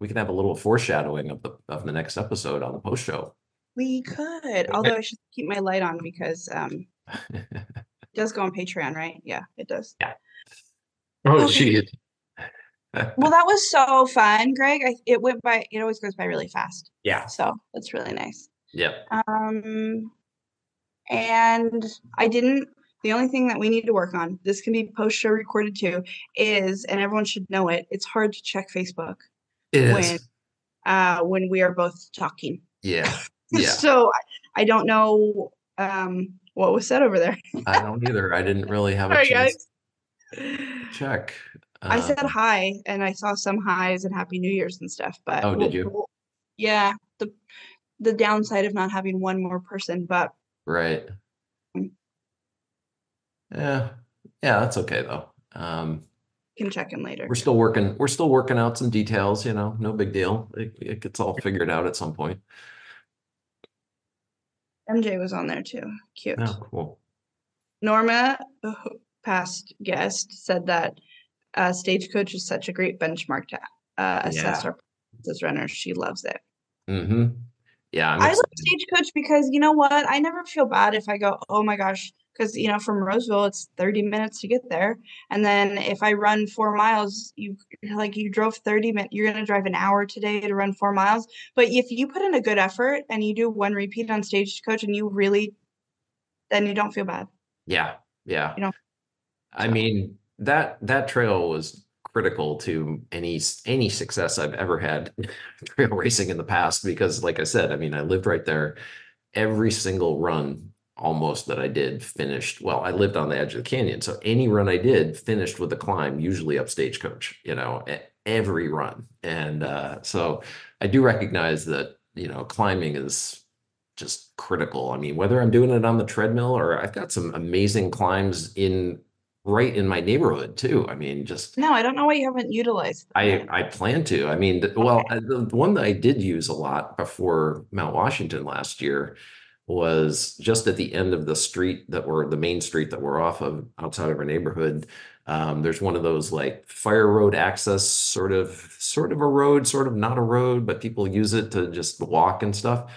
we can have a little foreshadowing of the of the next episode on the post show. We could, although I should keep my light on because um it does go on Patreon, right? Yeah, it does. Yeah. Oh, Okay. geez. Well, that was so fun, Greg. I, it went by. It always goes by really fast, Yeah. so that's really nice. Yeah. Um, and I didn't. The only thing that we need to work on, this can be post show recorded too, is and everyone should know it. It's hard to check Facebook It when is. uh when we are both talking. Yeah. Yeah. so I, I don't know um what was said over there. I don't either. I didn't really have a Sorry, chance guys. check. I said Um, hi and I saw some highs and happy new year's and stuff, but Oh, did you? we'll- yeah, the the downside of not having one more person, but Right. Mm. Yeah. Yeah, that's okay though. Um, can check in later. we're still working, we're still working out some details, you know, no big deal. It, it gets all figured out at some point. MJ was on there too. Cute. Oh, cool. Norma, uh, past guest, said that uh, Stagecoach is such a great benchmark to uh, assess Yeah. our as runners. She loves it. Mm-hmm. Yeah, I'm I love. Stagecoach because you know what? I never feel bad if I go, oh my gosh, because you know from Roseville it's 30 minutes to get there, and then if I run four miles, you like you drove 30 minutes, you're gonna drive an hour today to run four miles. But if you put in a good effort and you do one repeat on Stagecoach and you really, then you don't feel bad. Yeah, yeah. You know, I mean, that that trail was critical to any any success I've ever had trail racing in the past because like I said, I mean, I lived right there. Every single run almost that I did finished, well, I lived on the edge of the canyon, so any run I did finished with a climb, usually up stagecoach, you know, every run. And uh so I do recognize that, you know, climbing is just critical. I mean, whether I'm doing it on the treadmill or I've got some amazing climbs in right in my neighborhood too. I mean, just No, I don't know why you haven't utilized I. I plan to. I mean, th- well, uh, the the one that I did use a lot before Mount Washington last year was just at the end of the street that we're the main street that we're off of outside of our neighborhood. Um, there's one of those like fire road access sort of sort of a road, sort of not a road, but people use it to just walk and stuff.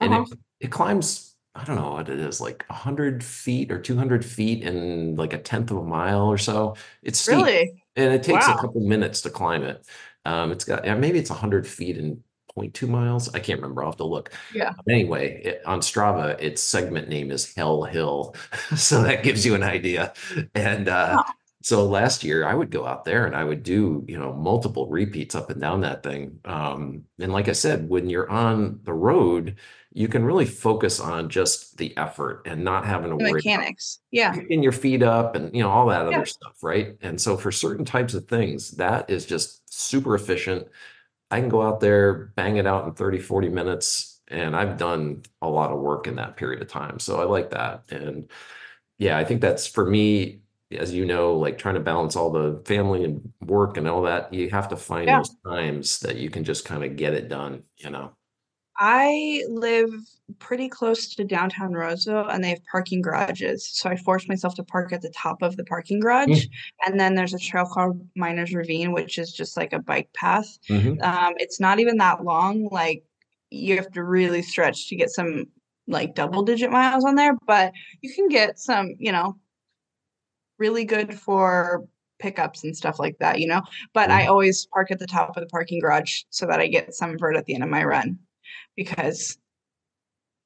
And Uh-huh. it it climbs, I don't know what it is, like 100 feet or 200 feet in like a tenth of a mile or so. It's steep. Really? And it takes a couple minutes to climb it. Um, it's got, yeah, maybe it's 100 feet and 0.2 miles. I can't remember. I'll have to look. Yeah. But anyway, it, on Strava, its segment name is Hell Hill. So that gives you an idea. And uh, Huh. so last year I would go out there and I would do, you know, multiple repeats up and down that thing. Um, and like I said, when you're on the road, you can really focus on just the effort and not having to The worry about mechanics. Yeah. picking your feet up and you know all that Yeah. other stuff right and so for certain types of things that is just super efficient i can go out there bang it out in 30 40 minutes and i've done a lot of work in that period of time so i like that and yeah i think that's for me as you know like trying to balance all the family and work and all that you have to find Yeah. those times that you can just kind of get it done you know I live pretty close to downtown Roseville and they have parking garages. So I forced myself to park at the top of the parking garage. And then there's a trail called Miners Ravine, which is just like a bike path. Mhm. Um, it's not even that long. Like you have to really stretch to get some like double digit miles on there, but you can get some, you know, really good for pickups and stuff like that, you know. But I always park at the top of the parking garage so that I get some vert at the end of my run because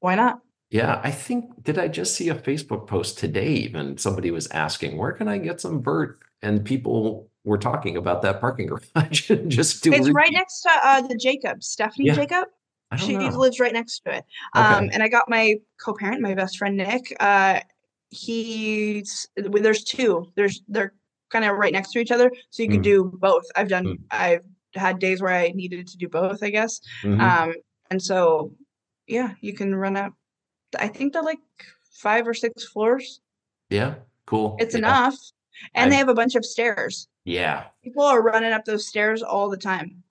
why not? Yeah, I think did I just see a Facebook post today even somebody was asking where can I get some vert and people were talking about that parking garage just do It's right next to uh, the Jacob, Stephanie Yeah. Jacob. She know. lives right next to it. Okay. Um, and I got my co-parent, my best friend Nick. Uh, he's there's two. There's they're kind of right next to each other, so you can Mm. do both. I've done. Mm. I've had days where I needed to do both, I guess. Mhm. Um, and so yeah, you can run up. I think they're like five or six floors. yeah, cool. It's Yeah. enough, and they have a bunch of stairs. Yeah, People are running up those stairs all the time.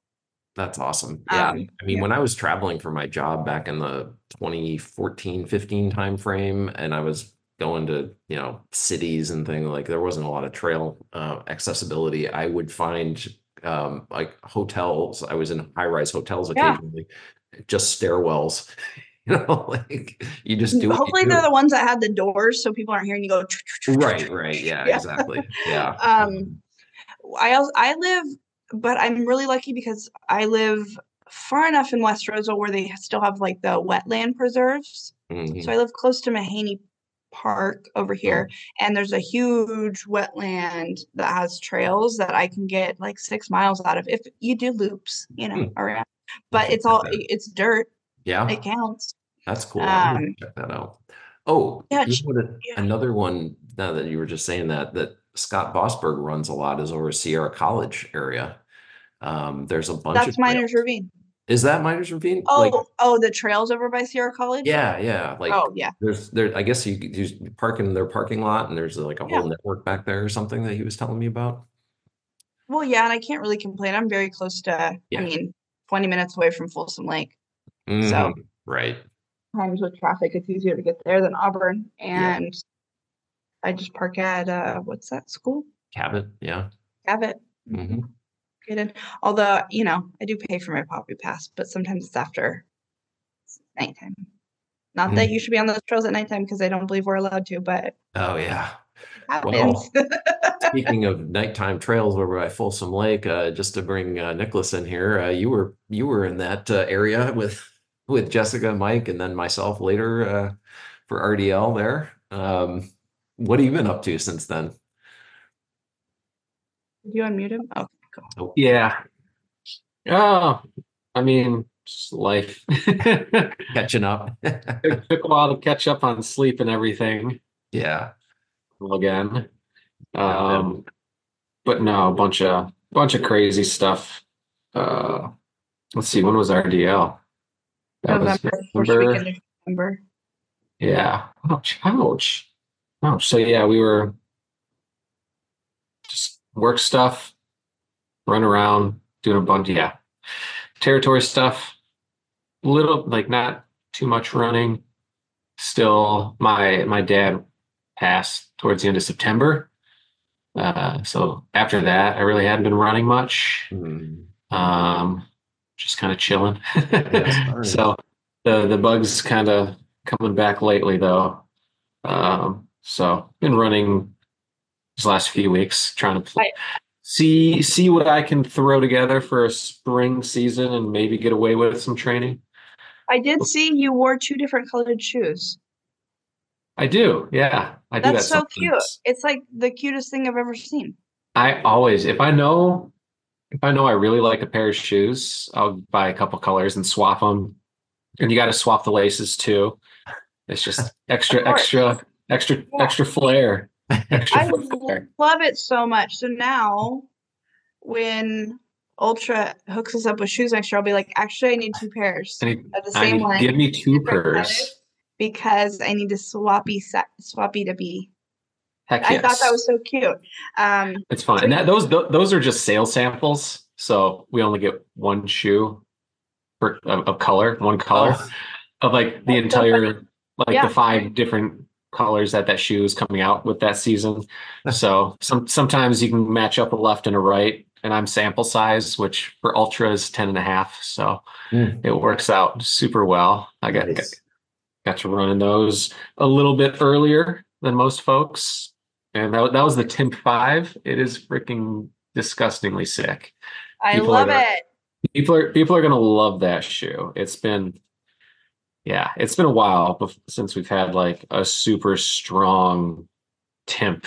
that's awesome. Yeah. Um, I mean, yeah. when I was traveling for my job back in the 2014, 15 timeframe, and I was going to, you know, cities and things like there wasn't a lot of trail uh, accessibility, I would find um, like hotels. I was in high-rise hotels Yeah. Just stairwells. You know, like you just do. Hopefully do. they're the ones that had the doors so people aren't hearing you go. Right, right, yeah, Yeah. exactly, yeah. Um, I also I live, but I'm really lucky because I live far enough in West Roseville where they still have like the wetland preserves. Mhm. So I live close to Mahany Park over here, and there's a huge wetland that has trails that I can get like six miles out of if you do loops, you know, Hmm. around. But it's all it's dirt. Yeah, It counts. that's cool. Um, Check that out. Oh, Yeah, you yeah. another one, now that you were just saying that, that Scott Bosberg runs a lot is over Sierra College area. Um, there's a bunch of That's Miners trails. Ravine. Is that Miners Ravine? Oh, Like, oh, the trails over by Sierra College. yeah, yeah, like Oh, yeah. there's there, I guess you could use park in their parking lot and there's like a Yeah. whole network back there or something that he was telling me about. Well, yeah, and I can't really complain. I'm very close to. Yeah. I mean, 20 minutes away from Folsom Lake. So Mhm, Right. times with traffic, it's easier to get there than Auburn. Yeah. And I just park at uh, what's that school? Cabot, yeah. Abbott. hmm Located. Although, you know, I do pay for my Poppy Pass, but sometimes it's after nighttime. Not that you should be on those trails at nighttime because I don't believe we're allowed to, but Oh yeah. Happens. Speaking of nighttime trails over by Folsom Lake, uh, just to bring uh, Nicholas in here, uh, you were you were in that uh, area with with Jessica, Mike, and then myself later uh, for RDL there. Um, what have you been up to since then? Did you unmute him? Oh, cool. Oh, Yeah. Oh, I mean, just life. Catching up. it took a while to catch up on sleep and everything yeah. Again. Yeah, Um, but no, a bunch of bunch of crazy stuff. Uh, let's see, when was RDL? That November, first November. November. Yeah. Ouch. Ouch. Ouch. So yeah, we were just work stuff, run around, doing a bunch. Yeah. Territory stuff. Little like not too much running. Still, my my dad passed towards the end of September. Uh, so after that, I really hadn't been running much. Mm, Um, just kind of chilling. so the the bugs kind of coming back lately though. Um, so been running these last few weeks, trying to pl- Right. see see what I can throw together for a spring season and maybe get away with some training. I did see you wore two different colored shoes. I do, yeah, I do That's that so cute. It's like the cutest thing I've ever seen. I always, if I know, if I know I really like a pair of shoes, I'll buy a couple colors and swap them. And you got to swap the laces too. It's just extra, extra, extra, Yeah. extra flair. Extra I flair. love it so much. So now when Altra hooks us up with shoes next year, I'll be like, actually, I need two pairs I need, of the I same need- give me two pairs. Colors, because I need to swappy set, swappy to be. Heck yes. I thought that was so cute. Um, It's fine. And that those tho- those are just sale samples. So we only get one shoe per, of, of color, one color Oh, of like the That's so entire like Yeah. the five different colors that that shoe is coming out with that season. so some sometimes you can match up a left and a right. And I'm sample size, which for Altra is 10 and a half. So Mm. it works out super well. I got, got nice. Got to run in those a little bit earlier than most folks. And that, that was the Timp 5. It is freaking disgustingly sick. I People love there. it. People are people are going to love that shoe. It's been yeah, it's been a while since we've had like a super strong Timp.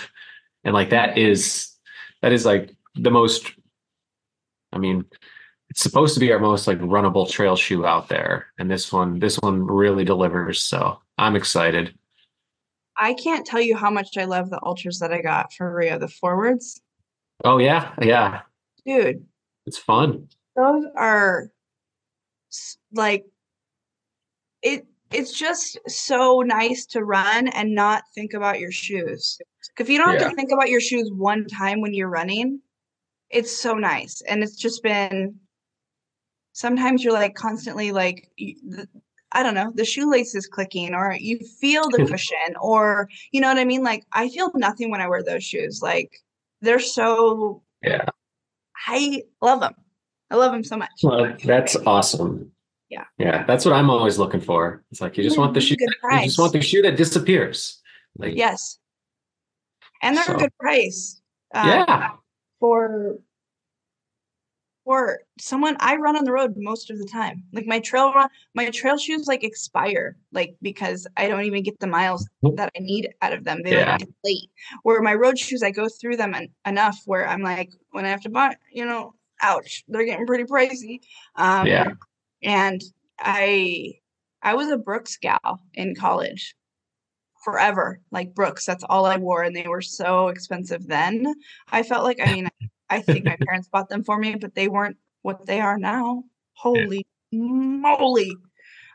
And like that is that is like the most I mean, supposed to be our most like runnable trail shoe out there. And this one this one really delivers. So, I'm excited. I can't tell you how much I love the Altras that I got for Rio, the forwards. Oh yeah, yeah. Dude, It's fun. those are like it it's just so nice to run and not think about your shoes. If you don't have Yeah. to think about your shoes one time when you're running, it's so nice. And it's just been sometimes you're like constantly like I don't know, the shoelace is clicking or you feel the cushion or you know what I mean? Like I feel nothing when I wear those shoes. Like they're so Yeah. I love them. I love them so much. Well, that's awesome. Yeah. Yeah. That's what I'm always looking for. It's like you just Yeah, want the shoe. You just want the shoe that disappears. Like Yes. And they're So- a good price. uh, yeah. For for someone I run on the road most of the time. Like my trail run, my trail shoes like expire, like because I don't even get the miles that I need out of them. They Yeah. like deflate. Where my road shoes, I go through them en- enough where I'm like, when I have to buy, you know, ouch, they're getting pretty pricey. Um, Yeah. and I I was a Brooks gal in college forever. Like Brooks, that's all I wore, and they were so expensive then. I felt like I mean, I think my parents bought them for me, but they weren't what they are now. Holy moly!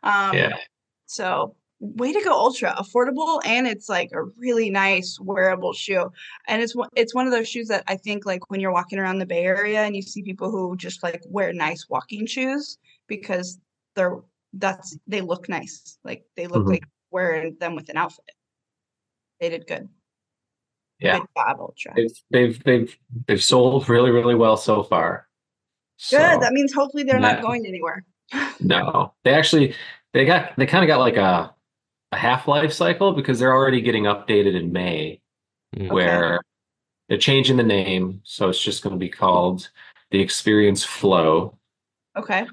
Um, Yeah. So way to go, ultra affordable, and it's like a really nice wearable shoe. And it's one it's one of those shoes that I think like when you're walking around the Bay Area and you see people who just like wear nice walking shoes because they're that's they look nice. Like they look Mhm. like wearing them with an outfit. They did good. Yeah. Good job, Altra. They've, they've they've they've sold really really well so far. So, Good. That means hopefully they're not that- going anywhere. no, they actually they got they kind of got like a a half life cycle because they're already getting updated in May, Mm. where they're changing the name, so it's just going to be called the Experience Flow, Okay.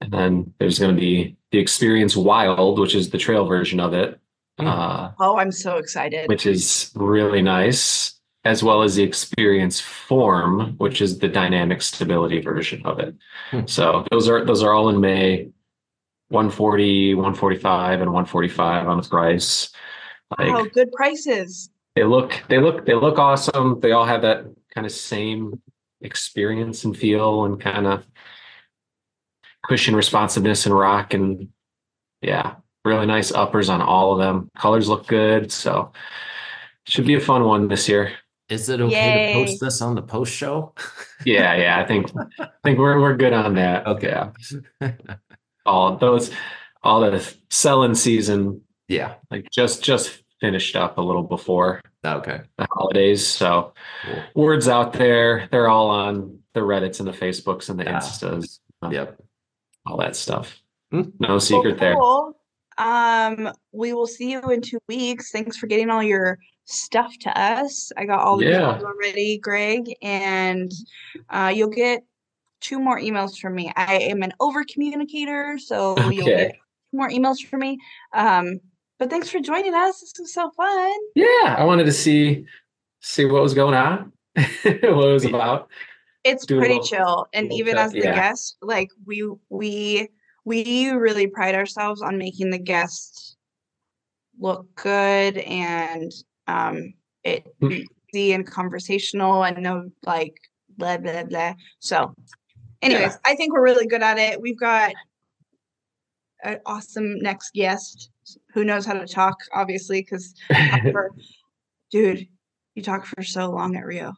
and then there's going to be the Experience Wild, which is the trail version of it. Uh, Oh, I'm so excited. which is really nice, as well as the experience form, which is the dynamic stability version of it. Hmm. So those are those are all in May. 140, 145, and 145 on the price. Like oh, good prices. they look they look they look awesome. They all have that kind of same experience and feel and kind of cushion responsiveness and rock and yeah, really nice uppers on all of them. Colors look good, so should be a fun one this year. Is it okay to post this on the post show? Yeah, yeah, I think I think we're we're good on that. Okay. Yeah. All those all the selling season yeah. like just just finished up a little before Okay. the holidays. So Cool. words out there. They're all on the Reddits and the Facebooks and the Yeah. Instas, uh, Yep. all that stuff. Hmm. No secret there. Cool. Um, we will see you in two weeks. Thanks for getting all your stuff to us. I got all the Yeah. emails already, Greg, and uh, you'll get two more emails from me. I am an over communicator, so you'll get two more emails from me. Um, but thanks for joining us. This was so fun. Yeah, I wanted to see see what was going on, what it was about. it's do a pretty little- chill and even as the yeah. guest like we we we really pride ourselves on making the guests look good and um it Hmm. be easy and conversational and no like blah blah blah. So anyways i think we're really good at it. We've got an awesome next guest. Who knows how to talk obviously because dude you talk for so long at rio.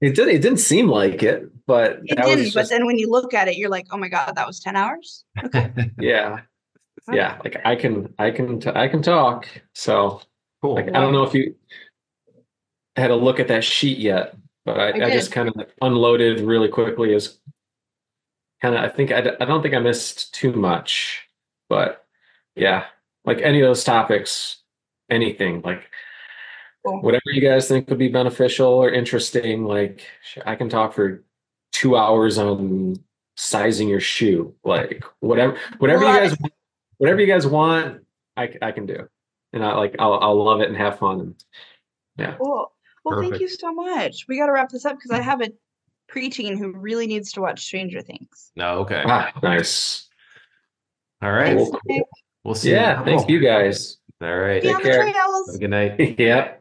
It did. It didn't seem like it, but It that didn't, was but then when you look at it, you're like, oh my god, that was ten hours. Okay. yeah, yeah. Like I can, I can, t- I can talk. So Cool. like I don't know if you had a look at that sheet yet, but I, I I, just kind of unloaded really quickly. As kind of, I think I, I don't think I missed too much, but yeah, like any of those topics, anything like whatever you guys think would be beneficial or interesting. Like I can talk for two hours on sizing your shoe, like whatever, whatever you Love guys, whatever you guys want, I, I can do, and I like I'll I'll love it and have fun. Yeah, Cool. Well, thank you so much. We got to wrap this up because I have a preteen who really needs to watch Stranger Things. No, okay. ah, nice. All right. Thanks, Cool. We'll see. Yeah, thanks Cool. you guys. All right. Be Take on the care. trails. Have a good night. yeah.